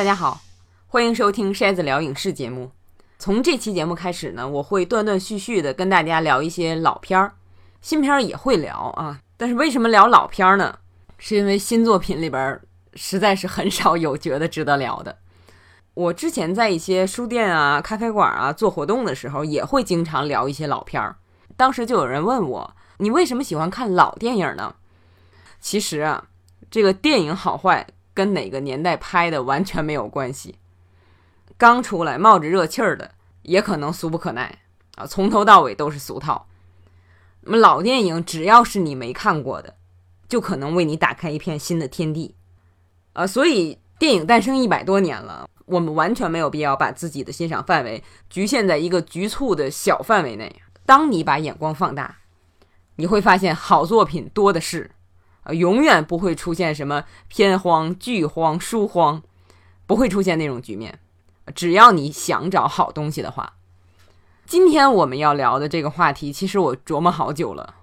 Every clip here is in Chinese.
大家好，欢迎收听筛子聊影视节目。从这期节目开始呢，我会断断续续的跟大家聊一些老片儿，新片儿也会聊啊。但是为什么聊老片儿呢？是因为新作品里边实在是很少有觉得值得聊的。我之前在一些书店啊、咖啡馆啊做活动的时候，也会经常聊一些老片儿。当时就有人问我：“你为什么喜欢看老电影呢？”其实啊，这个电影好坏跟哪个年代拍的完全没有关系。刚出来冒着热气儿的，也可能俗不可耐啊，从头到尾都是俗套。那么老电影，只要是你没看过的，就可能为你打开一片新的天地。啊，所以电影诞生一百多年了，我们完全没有必要把自己的欣赏范围局限在一个局促的小范围内。当你把眼光放大，你会发现好作品多的是，永远不会出现什么片荒、剧荒、书荒，不会出现那种局面。只要你想找好东西的话，今天我们要聊的这个话题，其实我琢磨好久了，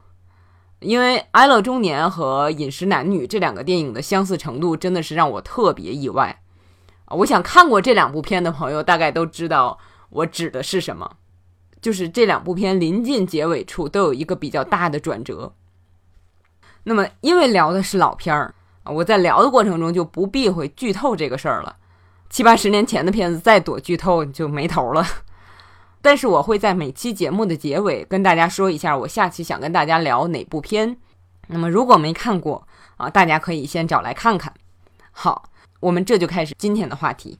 因为《哀乐中年》和《饮食男女》这两个电影的相似程度，真的是让我特别意外。我想看过这两部片的朋友，大概都知道我指的是什么。就是这两部片临近结尾处都有一个比较大的转折。那么，因为聊的是老片儿啊，我在聊的过程中就不避讳剧透这个事儿了。七八十年前的片子再躲剧透就没头了。但是我会在每期节目的结尾跟大家说一下，我下期想跟大家聊哪部片。那么如果没看过啊，大家可以先找来看看。好，我们这就开始今天的话题。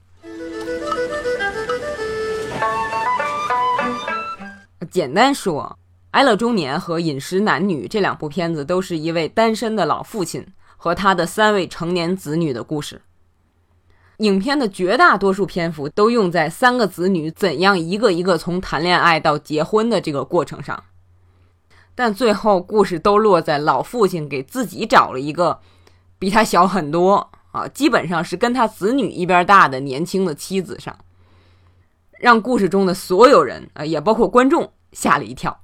简单说，《哀乐中年》和《饮食男女》这两部片子都是一位单身的老父亲和他的三位成年子女的故事。影片的绝大多数篇幅都用在三个子女怎样一个一个从谈恋爱到结婚的这个过程上，但最后故事都落在老父亲给自己找了一个比他小很多啊，基本上是跟他子女一边大的年轻的妻子上。让故事中的所有人啊，也包括观众吓了一跳。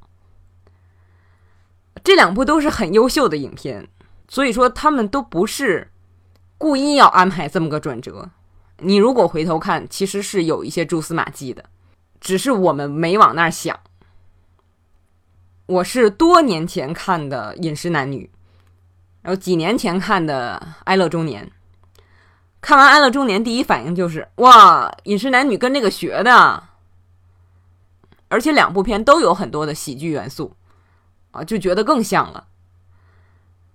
这两部都是很优秀的影片，所以说他们都不是故意要安排这么个转折。你如果回头看，其实是有一些蛛丝马迹的，只是我们没往那儿想。我是多年前看的《饮食男女》，然后几年前看的《哀乐中年》。看完《哀乐中年》，第一反应就是哇，《饮食男女》跟那个学的，而且两部片都有很多的喜剧元素，啊，就觉得更像了。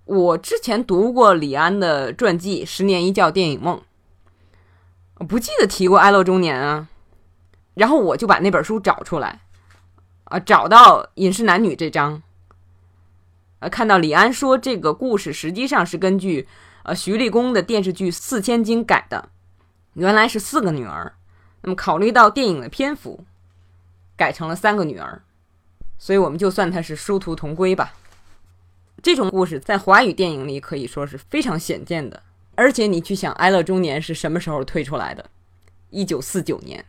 我之前读过李安的传记《十年一觉电影梦》，不记得提过《哀乐中年》啊，然后我就把那本书找出来，啊，找到《饮食男女》这章，啊，看到李安说这个故事实际上是根据。呃，徐立功的电视剧《四千金》改的，原来是四个女儿，那么考虑到电影的篇幅，改成了三个女儿，所以我们就算它是殊途同归吧。这种故事在华语电影里可以说是非常鲜见的，而且你去想，《哀乐中年》是什么时候推出来的？一九四九年，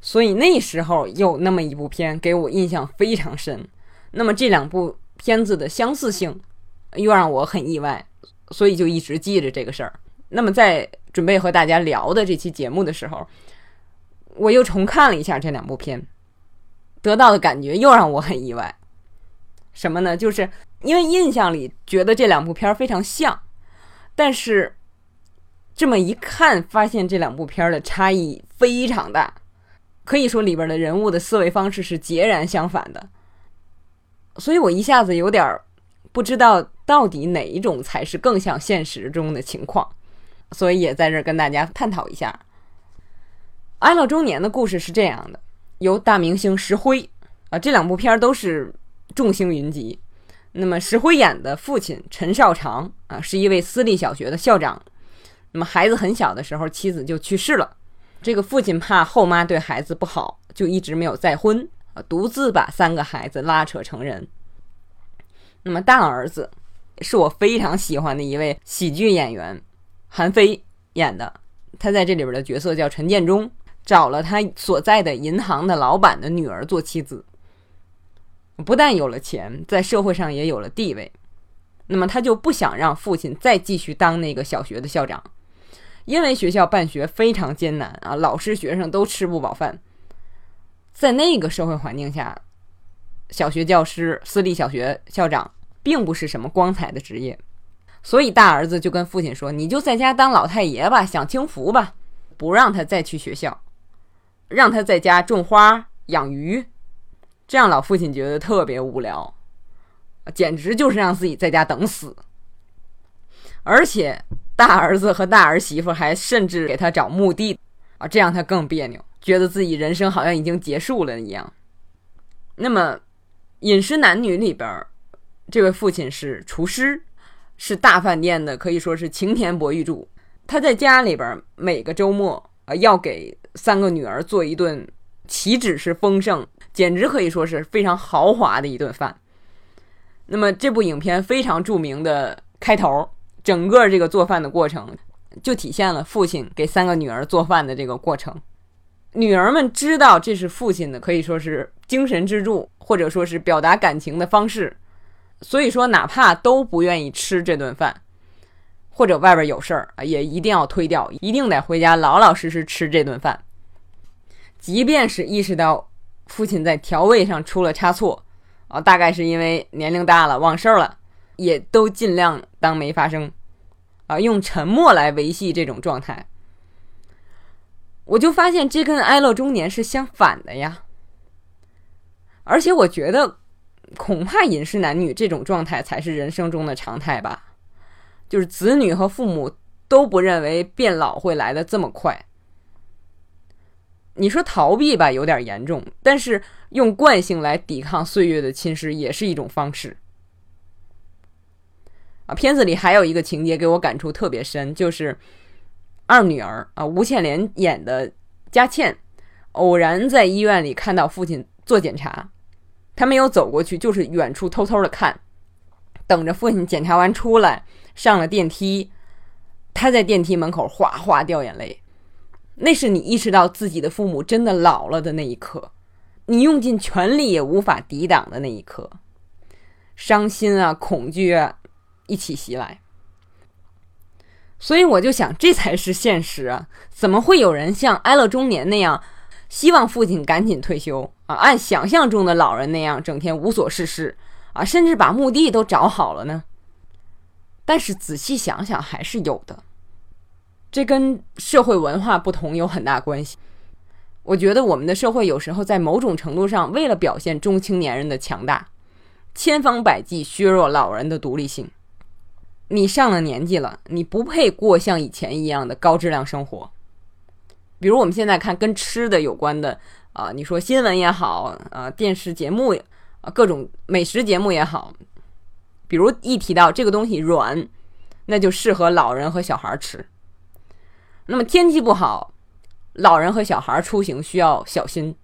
所以那时候有那么一部片给我印象非常深。那么这两部片子的相似性又让我很意外。所以就一直记着这个事儿。那么在准备和大家聊的这期节目的时候，我又重看了一下这两部片，得到的感觉又让我很意外。什么呢？就是因为印象里觉得这两部片非常像，但是这么一看，发现这两部片的差异非常大，可以说里边的人物的思维方式是截然相反的。所以我一下子有点不知道。到底哪一种才是更像现实中的情况？所以也在这儿跟大家探讨一下。《哀乐中年》的故事是这样的：由大明星石辉啊，这两部片都是众星云集。那么石辉演的父亲陈少长啊，是一位私立小学的校长。那么孩子很小的时候，妻子就去世了。这个父亲怕后妈对孩子不好，就一直没有再婚啊，独自把三个孩子拉扯成人。那么大儿子。是我非常喜欢的一位喜剧演员，韩非演的。他在这里边的角色叫陈建忠，找了他所在的银行的老板的女儿做妻子。不但有了钱，在社会上也有了地位。那么他就不想让父亲再继续当那个小学的校长，因为学校办学非常艰难啊，老师学生都吃不饱饭。在那个社会环境下，小学教师、私立小学校长并不是什么光彩的职业，所以大儿子就跟父亲说：“你就在家当老太爷吧，享清福吧，不让他再去学校，让他在家种花、养鱼。”这样老父亲觉得特别无聊，简直就是让自己在家等死。而且大儿子和大儿媳妇还甚至给他找墓地啊，这样他更别扭，觉得自己人生好像已经结束了一样。那么，《饮食男女》里边，这位父亲是厨师，是大饭店的，可以说是晴天博玉柱。他在家里边每个周末啊，要给三个女儿做一顿岂止是丰盛，简直可以说是非常豪华的一顿饭。那么，这部影片非常著名的开头。整个这个做饭的过程，就体现了父亲给三个女儿做饭的这个过程。女儿们知道这是父亲的，可以说是精神支柱，或者说是表达感情的方式。所以说，哪怕都不愿意吃这顿饭，或者外边有事儿啊，也一定要推掉，一定得回家老老实实吃这顿饭。即便是意识到父亲在调味上出了差错，啊，大概是因为年龄大了忘事儿了。也都尽量当没发生，啊，用沉默来维系这种状态。我就发现这跟哀乐中年是相反的呀。而且我觉得，恐怕饮食男女这种状态才是人生中的常态吧。就是子女和父母都不认为变老会来的这么快。你说逃避吧，有点严重，但是用惯性来抵抗岁月的侵蚀也是一种方式。啊，片子里还有一个情节给我感触特别深，就是二女儿啊，吴倩莲演的佳倩，偶然在医院里看到父亲做检查，她没有走过去，就是远处偷偷的看，等着父亲检查完出来，上了电梯，他在电梯门口哗哗掉眼泪，那是你意识到自己的父母真的老了的那一刻，你用尽全力也无法抵挡的那一刻，伤心啊，恐惧啊。一起袭来，所以我就想，这才是现实啊！怎么会有人像哀乐中年那样，希望父亲赶紧退休啊？按想象中的老人那样，整天无所事事啊，甚至把墓地都找好了呢？但是仔细想想，还是有的。这跟社会文化不同有很大关系。我觉得我们的社会有时候在某种程度上，为了表现中青年人的强大，千方百计削弱老人的独立性。你上了年纪了，你不配过像以前一样的高质量生活。比如我们现在看跟吃的有关的啊，你说新闻也好啊，电视节目啊，各种美食节目也好，比如一提到这个东西软，那就适合老人和小孩吃。那么天气不好，老人和小孩出行需要小心。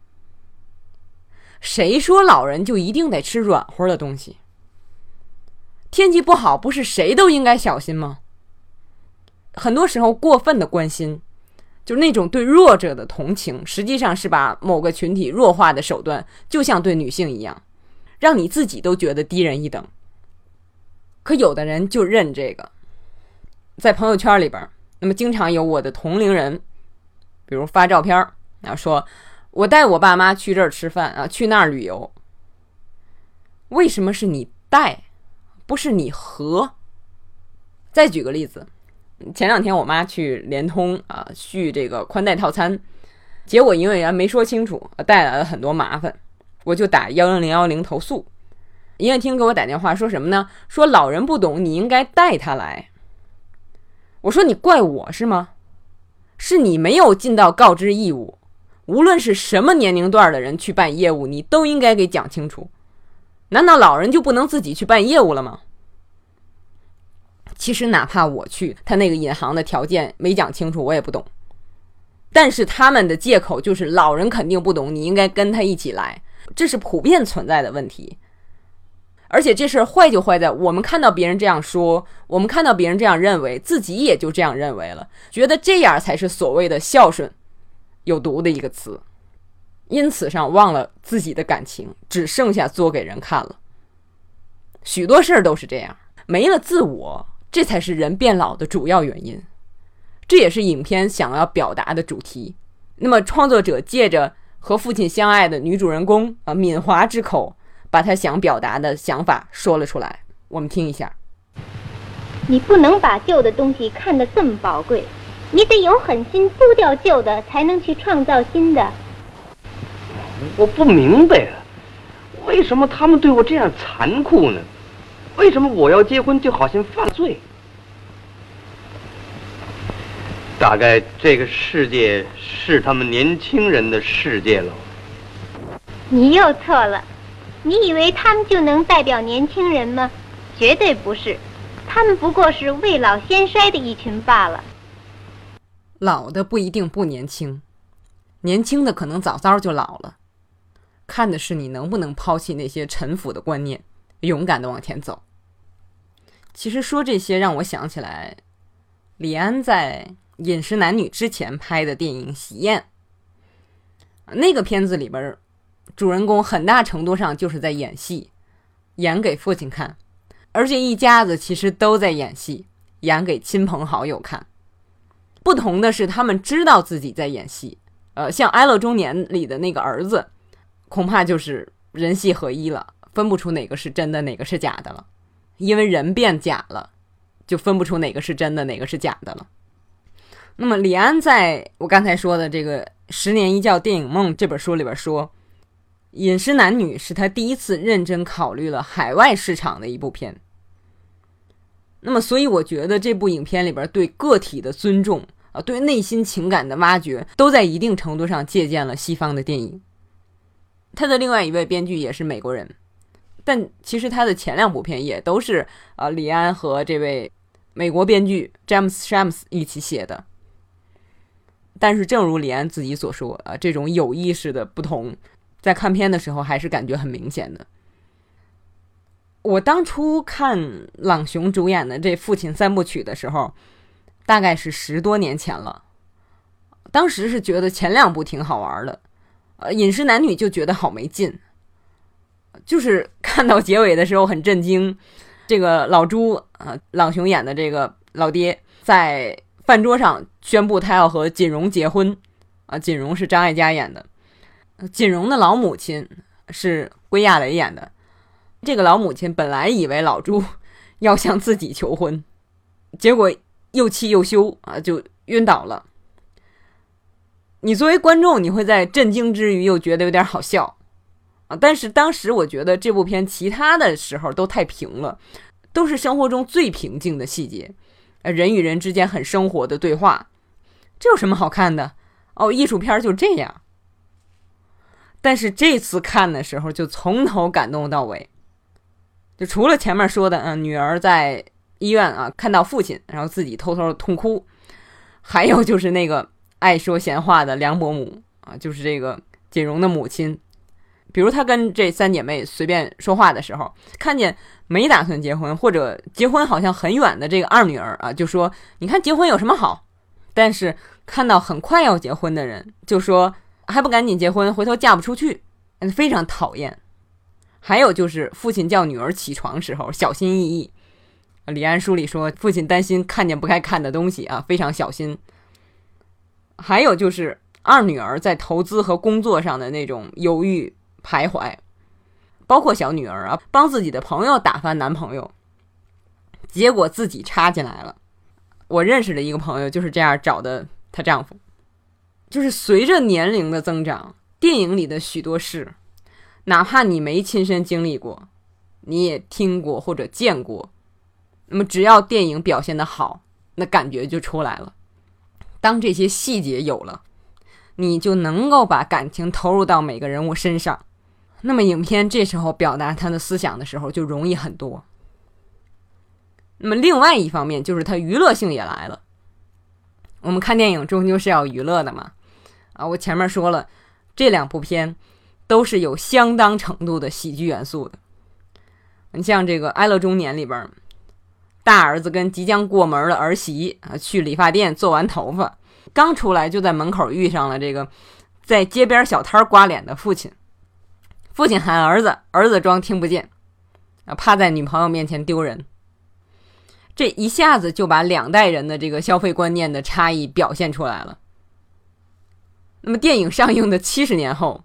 谁说老人就一定得吃软和的东西？天气不好，不是谁都应该小心吗？很多时候，过分的关心，就是那种对弱者的同情，实际上是把某个群体弱化的手段，就像对女性一样，让你自己都觉得低人一等。可有的人就认这个，在朋友圈里边，那么经常有我的同龄人，比如发照片啊，说我带我爸妈去这儿吃饭啊，去那儿旅游。为什么是你带？不是你和。再举个例子，前两天我妈去联通啊续这个宽带套餐，结果营业员没说清楚，带来了很多麻烦，我就打幺零零幺零投诉。营业厅给我打电话说什么呢？说老人不懂，你应该带他来。我说你怪我是吗？是你没有尽到告知义务。无论是什么年龄段的人去办业务，你都应该给讲清楚。难道老人就不能自己去办业务了吗？其实哪怕我去，他那个银行的条件没讲清楚，我也不懂。但是他们的借口就是老人肯定不懂，你应该跟他一起来，这是普遍存在的问题。而且这事儿坏就坏在我们看到别人这样说，我们看到别人这样认为，自己也就这样认为了，觉得这样才是所谓的孝顺，有毒的一个词。因此上忘了自己的感情，只剩下做给人看了。许多事儿都是这样，没了自我，这才是人变老的主要原因。这也是影片想要表达的主题。那么，创作者借着和父亲相爱的女主人公啊敏华之口，把他想表达的想法说了出来。我们听一下。你不能把旧的东西看得这么宝贵，你得有狠心丢掉旧的，才能去创造新的。我不明白了，为什么他们对我这样残酷呢？为什么我要结婚就好像犯罪？大概这个世界是他们年轻人的世界了。你又错了，你以为他们就能代表年轻人吗？绝对不是，他们不过是未老先衰的一群罢了。老的不一定不年轻，年轻的可能早早就老了。看的是你能不能抛弃那些陈腐的观念，勇敢的往前走。其实说这些让我想起来，李安在《饮食男女》之前拍的电影《喜宴》，那个片子里边，主人公很大程度上就是在演戏，演给父亲看，而且一家子其实都在演戏，演给亲朋好友看。不同的是，他们知道自己在演戏。呃，像《哀乐中年》里的那个儿子，恐怕就是人戏合一了，分不出哪个是真的，哪个是假的了。因为人变假了，就分不出哪个是真的，哪个是假的了。那么，李安在我刚才说的这个《十年一觉电影梦》这本书里边说，《饮食男女》是他第一次认真考虑了海外市场的一部片。那么，所以我觉得这部影片里边对个体的尊重啊，对内心情感的挖掘，都在一定程度上借鉴了西方的电影。他的另外一位编剧也是美国人。但其实他的前两部片也都是啊，李安和这位美国编剧詹姆斯·詹姆斯一起写的。但是正如李安自己所说啊，这种有意识的不同，在看片的时候还是感觉很明显的。我当初看朗雄主演的这父亲三部曲的时候，大概是十多年前了。当时是觉得前两部挺好玩的，呃，饮食男女就觉得好没劲。就是看到结尾的时候很震惊，这个老朱啊，朗雄演的这个老爹在饭桌上宣布他要和锦荣结婚啊，锦荣是张艾嘉演的，锦荣的老母亲是归亚蕾演的，这个老母亲本来以为老朱 要向自己求婚，结果又气又羞啊，就晕倒了。你作为观众，你会在震惊之余又觉得有点好笑。啊！但是当时我觉得这部片其他的时候都太平了，都是生活中最平静的细节，呃，人与人之间很生活的对话，这有什么好看的？哦，艺术片就这样。但是这次看的时候，就从头感动到尾，就除了前面说的，嗯，女儿在医院啊看到父亲，然后自己偷偷的痛哭，还有就是那个爱说闲话的梁伯母啊，就是这个锦荣的母亲。比如她跟这三姐妹随便说话的时候，看见没打算结婚或者结婚好像很远的这个二女儿啊，就说：“你看结婚有什么好？”但是看到很快要结婚的人，就说：“还不赶紧结婚，回头嫁不出去。”非常讨厌。还有就是父亲叫女儿起床时候小心翼翼。李安书里说，父亲担心看见不该看的东西啊，非常小心。还有就是二女儿在投资和工作上的那种犹豫。徘徊，包括小女儿啊，帮自己的朋友打发男朋友，结果自己插进来了。我认识的一个朋友就是这样找的她丈夫。就是随着年龄的增长，电影里的许多事，哪怕你没亲身经历过，你也听过或者见过。那么只要电影表现的好，那感觉就出来了。当这些细节有了，你就能够把感情投入到每个人物身上。那么，影片这时候表达他的思想的时候就容易很多。那么，另外一方面就是它娱乐性也来了。我们看电影终究是要娱乐的嘛，啊，我前面说了，这两部片都是有相当程度的喜剧元素的。你像这个《哀乐中年》里边，大儿子跟即将过门的儿媳啊去理发店做完头发，刚出来就在门口遇上了这个在街边小摊刮脸的父亲。父亲喊儿子，儿子装听不见，啊，怕在女朋友面前丢人。这一下子就把两代人的这个消费观念的差异表现出来了。那么电影上映的七十年后，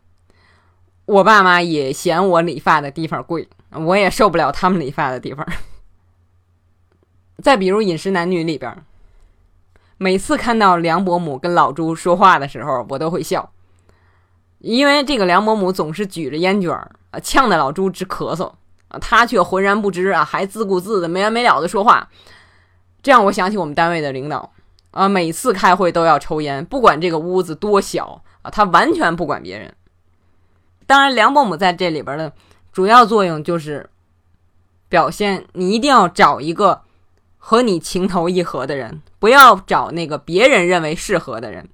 我爸妈也嫌我理发的地方贵，我也受不了他们理发的地方。再比如《饮食男女》里边，每次看到梁伯母跟老朱说话的时候，我都会笑，因为这个梁伯母总是举着烟卷儿啊，呛得老朱直咳嗽啊，他却浑然不知啊，还自顾自的没完没了的说话，这让我想起我们单位的领导啊，每次开会都要抽烟，不管这个屋子多小啊，他完全不管别人。当然，梁伯母在这里边的主要作用就是表现你一定要找一个。和你情投意合的人，不要找那个别人认为适合的人。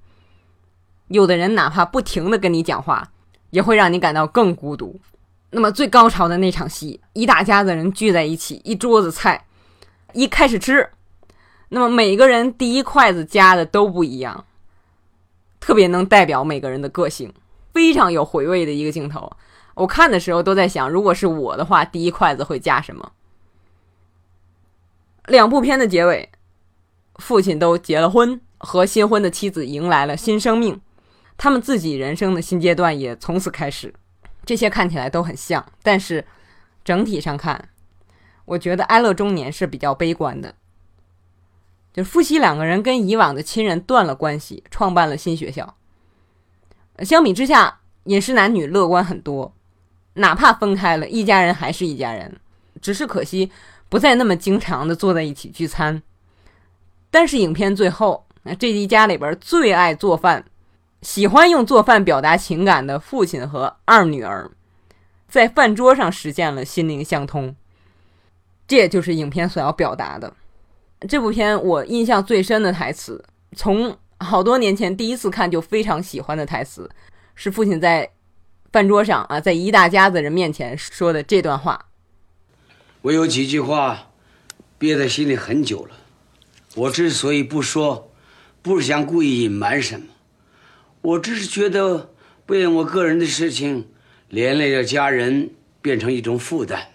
有的人哪怕不停的跟你讲话，也会让你感到更孤独。那么最高潮的那场戏，一大家子人聚在一起，一桌子菜，一开始吃，那么每个人第一筷子夹的都不一样，特别能代表每个人的个性，非常有回味的一个镜头。我看的时候都在想，如果是我的话，第一筷子会夹什么？两部片的结尾，父亲都结了婚，和新婚的妻子迎来了新生命，他们自己人生的新阶段也从此开始。这些看起来都很像，但是整体上看，我觉得《哀乐中年》是比较悲观的。就夫妻两个人跟以往的亲人断了关系，创办了新学校。相比之下，《饮食男女》乐观很多，哪怕分开了，一家人还是一家人，只是可惜。不再那么经常的坐在一起聚餐，但是影片最后，这一家里边最爱做饭、喜欢用做饭表达情感的父亲和二女儿，在饭桌上实现了心灵相通。这也就是影片所要表达的。这部片我印象最深的台词，从好多年前第一次看就非常喜欢的台词，是父亲在饭桌上啊，在一大家子人面前说的这段话。我有几句话憋在心里很久了，我之所以不说，不是想故意隐瞒什么，我只是觉得不愿我个人的事情连累了家人，变成一种负担。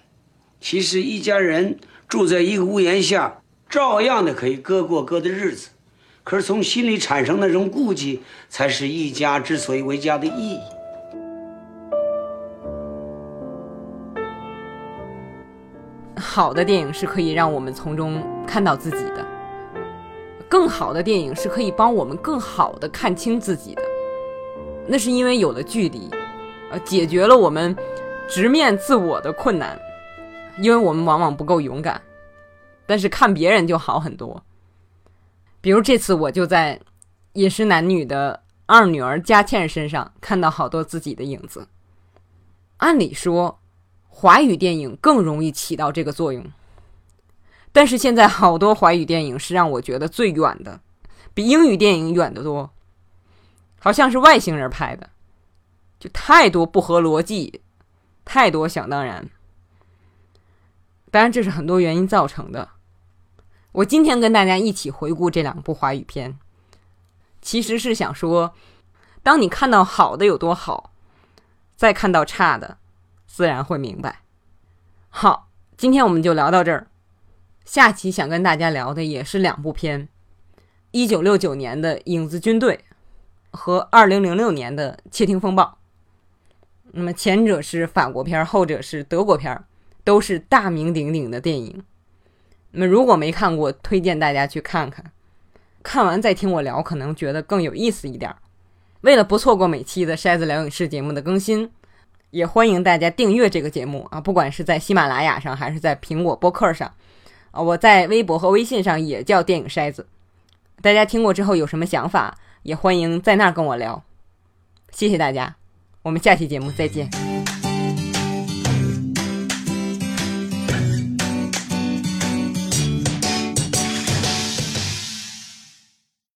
其实一家人住在一个屋檐下，照样的可以各过各的日子，可是从心里产生那种顾忌，才是一家之所以为家的意义。好的电影是可以让我们从中看到自己的，更好的电影是可以帮我们更好的看清自己的。那是因为有了距离，呃，解决了我们直面自我的困难。因为我们往往不够勇敢，但是看别人就好很多。比如这次我就在饮食男女的二女儿佳倩身上看到好多自己的影子。按理说。华语电影更容易起到这个作用，但是现在好多华语电影是让我觉得最远的，比英语电影远得多，好像是外星人拍的，就太多不合逻辑，太多想当然。当然，这是很多原因造成的。我今天跟大家一起回顾这两部华语片，其实是想说，当你看到好的有多好，再看到差的。自然会明白。好，今天我们就聊到这儿。下期想跟大家聊的也是两部片：一九六九年的《影子军队》和二零零六年的《窃听风暴》。那么前者是法国片，后者是德国片，都是大名鼎鼎的电影。那如果没看过，推荐大家去看看。看完再听我聊，可能觉得更有意思一点。为了不错过每期的筛子聊影视节目的更新。也欢迎大家订阅这个节目啊，不管是在喜马拉雅上还是在苹果播客上，啊，我在微博和微信上也叫电影筛子。大家听过之后有什么想法，也欢迎在那儿跟我聊。谢谢大家，我们下期节目再见。